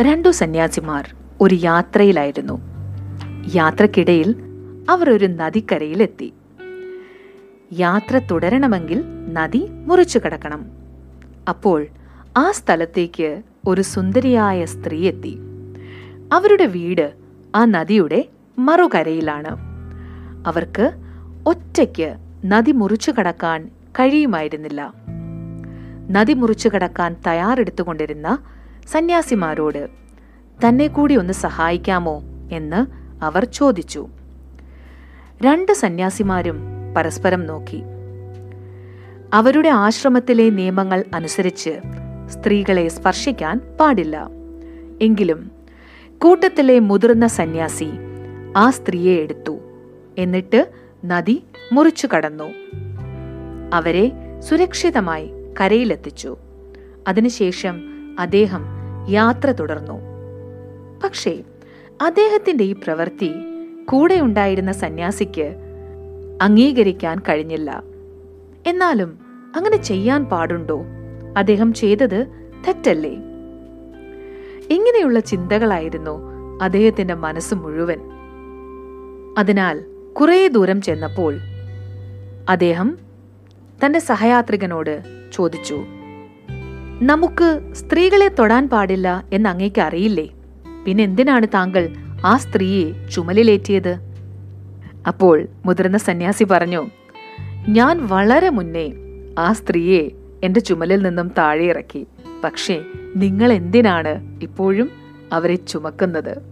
രണ്ടു സന്യാസിമാർ ഒരു യാത്രയിലായിരുന്നു. യാത്രക്കിടയിൽ അവർ ഒരു നദിക്കരയിലെത്തി. യാത്ര തുടരണമെങ്കിൽ നദി മുറിച്ചു കടക്കണം. അപ്പോൾ ആ സ്ഥലത്തേക്ക് ഒരു സുന്ദരിയായ സ്ത്രീ എത്തി. അവരുടെ വീട് ആ നദിയുടെ മറുകരയിലാണ്. അവർക്ക് ഒറ്റയ്ക്ക് നദി മുറിച്ചു കടക്കാൻ കഴിയുമായിരുന്നില്ല. നദി മുറിച്ചു കടക്കാൻ തയ്യാറെടുത്തുകൊണ്ടിരുന്ന സന്യാസിമാരോട് തന്നെ കൂടി ഒന്ന് സഹായിക്കാമോ? എന്ന് അവർ ചോദിച്ചു. രണ്ട് സന്യാസിമാരും പരസ്പരം നോക്കി. അവരുടെ ആശ്രമത്തിലെ നിയമങ്ങൾ അനുസരിച്ച് സ്ത്രീകളെ സ്പർശിക്കാൻ പാടില്ല. എങ്കിലും കൂട്ടത്തിലെ മുതിർന്ന സന്യാസി ആ സ്ത്രീയെ എടുത്തു. എന്നിട്ട് നദി മുറിച്ചു കടന്നു. അവരെ സുരക്ഷിതമായി കരയിലെത്തിച്ചു. അതിനുശേഷം അദ്ദേഹം യാത്ര തുടർന്നു. പക്ഷേ അദ്ദേഹത്തിന്റെ ഈ പ്രവൃത്തി കൂടെ ഉണ്ടായിരുന്ന സന്യാസിക്ക് അംഗീകരിക്കാൻ കഴിഞ്ഞില്ല. എന്നാലും അങ്ങനെ ചെയ്യാൻ പാടുണ്ടോ? അദ്ദേഹം ചെയ്തത് തെറ്റല്ലേ? ഇങ്ങനെയുള്ള ചിന്തകളായിരുന്നു അദ്ദേഹത്തിന്റെ മനസ്സ് മുഴുവൻ. അതിനാൽ കുറേ ദൂരം ചെന്നപ്പോൾ അദ്ദേഹം തന്റെ സഹയാത്രികനോട് ചോദിച്ചു നമുക്ക് സ്ത്രീകളെ തൊടാൻ പാടില്ല എന്ന് അങ്ങേക്ക് അറിയില്ലേ? പിന്നെ എന്തിനാണ് താങ്കൾ ആ സ്ത്രീയെ ചുമലിലേറ്റിയത്? അപ്പോൾ മുതിർന്ന സന്യാസി പറഞ്ഞു ഞാൻ വളരെ മുന്നേ ആ സ്ത്രീയെ എന്റെ ചുമലിൽ നിന്നും താഴെ ഇറക്കി. പക്ഷേ നിങ്ങൾ എന്തിനാണ് ഇപ്പോഴും അവരെ ചുമക്കുന്നത്?